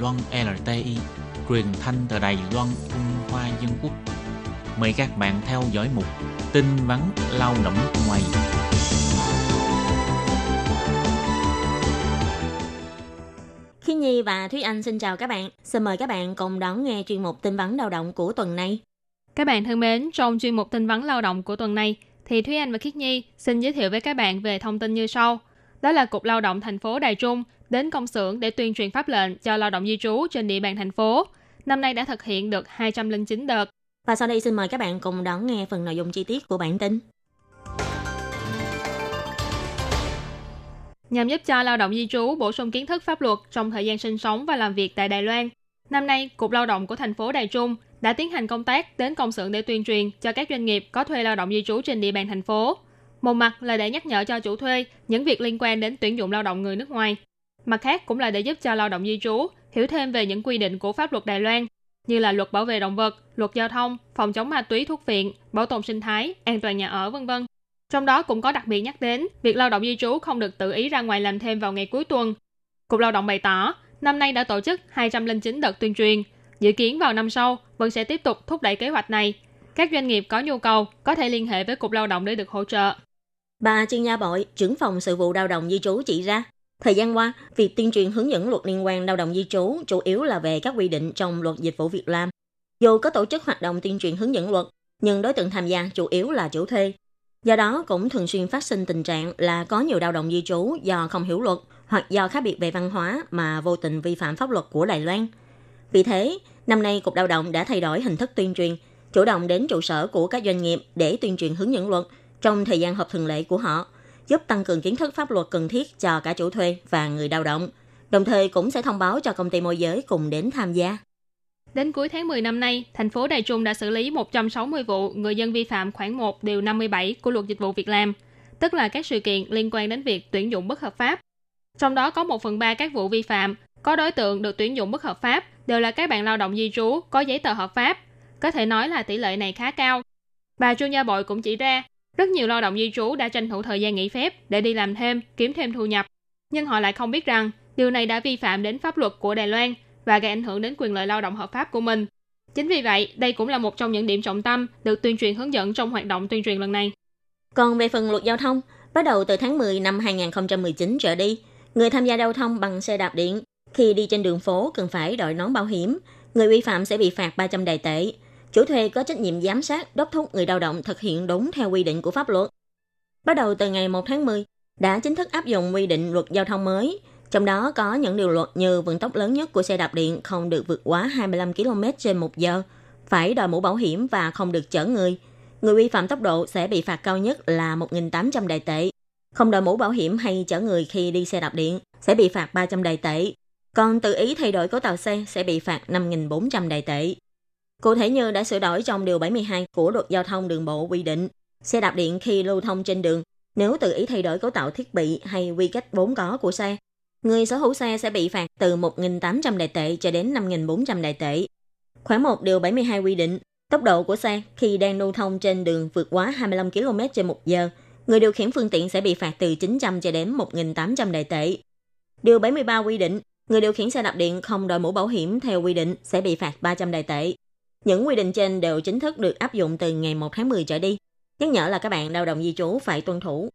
Loan LTI, truyền thanh từ Đài Loan, Trung Hoa Dân Quốc. Mời các bạn theo dõi mục tin vắn lao động ngoài. Khi Nhi và Thúy Anh xin chào các bạn. Xin mời các bạn cùng đón nghe chuyên mục tin vắn lao động của tuần này. Các bạn thân mến, trong chuyên mục tin vắn lao động của tuần này, thì Thúy Anh và Khiết Nhi xin giới thiệu với các bạn về thông tin như sau. Đó là Cục Lao động thành phố Đài Trung đến công xưởng để tuyên truyền pháp lệnh cho lao động di trú trên địa bàn thành phố. Năm nay đã thực hiện được 209 đợt. Và sau đây xin mời các bạn cùng đón nghe phần nội dung chi tiết của bản tin. Nhằm giúp cho lao động di trú bổ sung kiến thức pháp luật trong thời gian sinh sống và làm việc tại Đài Loan, năm nay Cục Lao động của thành phố Đài Trung đã tiến hành công tác đến công xưởng để tuyên truyền cho các doanh nghiệp có thuê lao động di trú trên địa bàn thành phố. Một mặt là để nhắc nhở cho chủ thuê những việc liên quan đến tuyển dụng lao động người nước ngoài. Mặt khác cũng là để giúp cho lao động di trú hiểu thêm về những quy định của pháp luật Đài Loan như là luật bảo vệ động vật, luật giao thông, phòng chống ma túy thuốc viện, bảo tồn sinh thái, an toàn nhà ở vân vân. Trong đó cũng có đặc biệt nhắc đến việc lao động di trú không được tự ý ra ngoài làm thêm vào ngày cuối tuần. Cục Lao động bày tỏ, năm nay đã tổ chức 209 đợt tuyên truyền, dự kiến vào năm sau vẫn sẽ tiếp tục thúc đẩy kế hoạch này. Các doanh nghiệp có nhu cầu có thể liên hệ với Cục Lao động để được hỗ trợ. Bà Trương Nha Bội, trưởng phòng sự vụ lao động di trú chỉ ra, thời gian qua, việc tuyên truyền hướng dẫn luật liên quan lao động di trú chủ yếu là về các quy định trong luật dịch vụ việc làm. Dù có tổ chức hoạt động tuyên truyền hướng dẫn luật, nhưng đối tượng tham gia chủ yếu là chủ thuê. Do đó cũng thường xuyên phát sinh tình trạng là có nhiều lao động di trú do không hiểu luật hoặc do khác biệt về văn hóa mà vô tình vi phạm pháp luật của Đài Loan. Vì thế, năm nay Cục Lao động đã thay đổi hình thức tuyên truyền, chủ động đến trụ sở của các doanh nghiệp để tuyên truyền hướng dẫn luật trong thời gian họp thường lệ của họ, giúp tăng cường kiến thức pháp luật cần thiết cho cả chủ thuê và người lao động. Đồng thời cũng sẽ thông báo cho công ty môi giới cùng đến tham gia. Đến cuối tháng 10 năm nay, thành phố Đài Trung đã xử lý 160 vụ người dân vi phạm khoảng 1 điều 57 của luật dịch vụ việc làm, tức là các sự kiện liên quan đến việc tuyển dụng bất hợp pháp. Trong đó có 1 phần 3 các vụ vi phạm có đối tượng được tuyển dụng bất hợp pháp đều là các bạn lao động di trú có giấy tờ hợp pháp. Có thể nói là tỷ lệ này khá cao. Bà chuyên gia Bội cũng chỉ ra, rất nhiều lao động di trú đã tranh thủ thời gian nghỉ phép để đi làm thêm, kiếm thêm thu nhập. Nhưng họ lại không biết rằng điều này đã vi phạm đến pháp luật của Đài Loan và gây ảnh hưởng đến quyền lợi lao động hợp pháp của mình. Chính vì vậy, đây cũng là một trong những điểm trọng tâm được tuyên truyền hướng dẫn trong hoạt động tuyên truyền lần này. Còn về phần luật giao thông, bắt đầu từ tháng 10 năm 2019 trở đi, người tham gia giao thông bằng xe đạp điện khi đi trên đường phố cần phải đội nón bảo hiểm, người vi phạm sẽ bị phạt 300 đài tệ. Chủ thuê có trách nhiệm giám sát, đốc thúc người lao động thực hiện đúng theo quy định của pháp luật. Bắt đầu từ ngày 1 tháng 10, đã chính thức áp dụng quy định luật giao thông mới, trong đó có những điều luật như vận tốc lớn nhất của xe đạp điện không được vượt quá 25 km trên một giờ, phải đội mũ bảo hiểm và không được chở người. Người vi phạm tốc độ sẽ bị phạt cao nhất là 1.800 đài tệ. Không đội mũ bảo hiểm hay chở người khi đi xe đạp điện sẽ bị phạt 300 đài tệ. Còn tự ý thay đổi cấu tạo xe sẽ bị phạt 5.400 đài tệ. Cụ thể như đã sửa đổi trong Điều 72 của Luật Giao thông Đường bộ quy định, xe đạp điện khi lưu thông trên đường, nếu tự ý thay đổi cấu tạo thiết bị hay quy cách vốn có của xe, người sở hữu xe sẽ bị phạt từ 1.800 đại tệ cho đến 5.400 đại tệ. Khoảng 1 điều 72 quy định, tốc độ của xe khi đang lưu thông trên đường vượt quá 25 km trên 1 giờ, người điều khiển phương tiện sẽ bị phạt từ 900 cho đến 1.800 đại tệ. Điều 73 quy định, người điều khiển xe đạp điện không đội mũ bảo hiểm theo quy định sẽ bị phạt 300 đại tệ. Những quy định trên đều chính thức được áp dụng từ ngày 1 tháng 10 trở đi. Nhắc nhở là các bạn lao động di trú phải tuân thủ.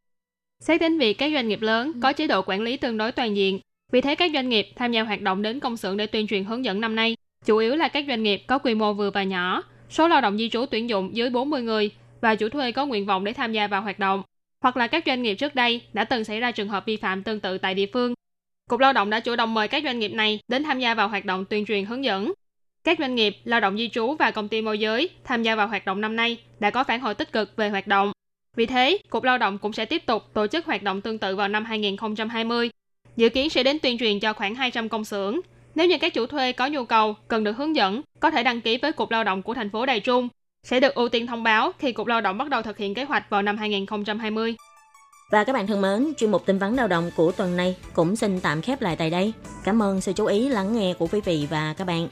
Xét đến việc các doanh nghiệp lớn có chế độ quản lý tương đối toàn diện, vì thế các doanh nghiệp tham gia hoạt động đến công xưởng để tuyên truyền hướng dẫn năm nay chủ yếu là các doanh nghiệp có quy mô vừa và nhỏ, số lao động di trú tuyển dụng dưới 40 người và chủ thuê có nguyện vọng để tham gia vào hoạt động, hoặc là các doanh nghiệp trước đây đã từng xảy ra trường hợp vi phạm tương tự tại địa phương. Cục Lao động đã chủ động mời các doanh nghiệp này đến tham gia vào hoạt động tuyên truyền hướng dẫn. Các doanh nghiệp, lao động di trú và công ty môi giới tham gia vào hoạt động năm nay đã có phản hồi tích cực về hoạt động. Vì thế, Cục Lao động cũng sẽ tiếp tục tổ chức hoạt động tương tự vào năm 2020. Dự kiến sẽ đến tuyên truyền cho khoảng 200 công xưởng. Nếu như các chủ thuê có nhu cầu, cần được hướng dẫn, có thể đăng ký với Cục Lao động của thành phố Đài Trung. Sẽ được ưu tiên thông báo khi Cục Lao động bắt đầu thực hiện kế hoạch vào năm 2020. Và các bạn thân mến, chuyên mục tin vấn lao động của tuần này cũng xin tạm khép lại tại đây. Cảm ơn sự chú ý lắng nghe của quý vị và các bạn.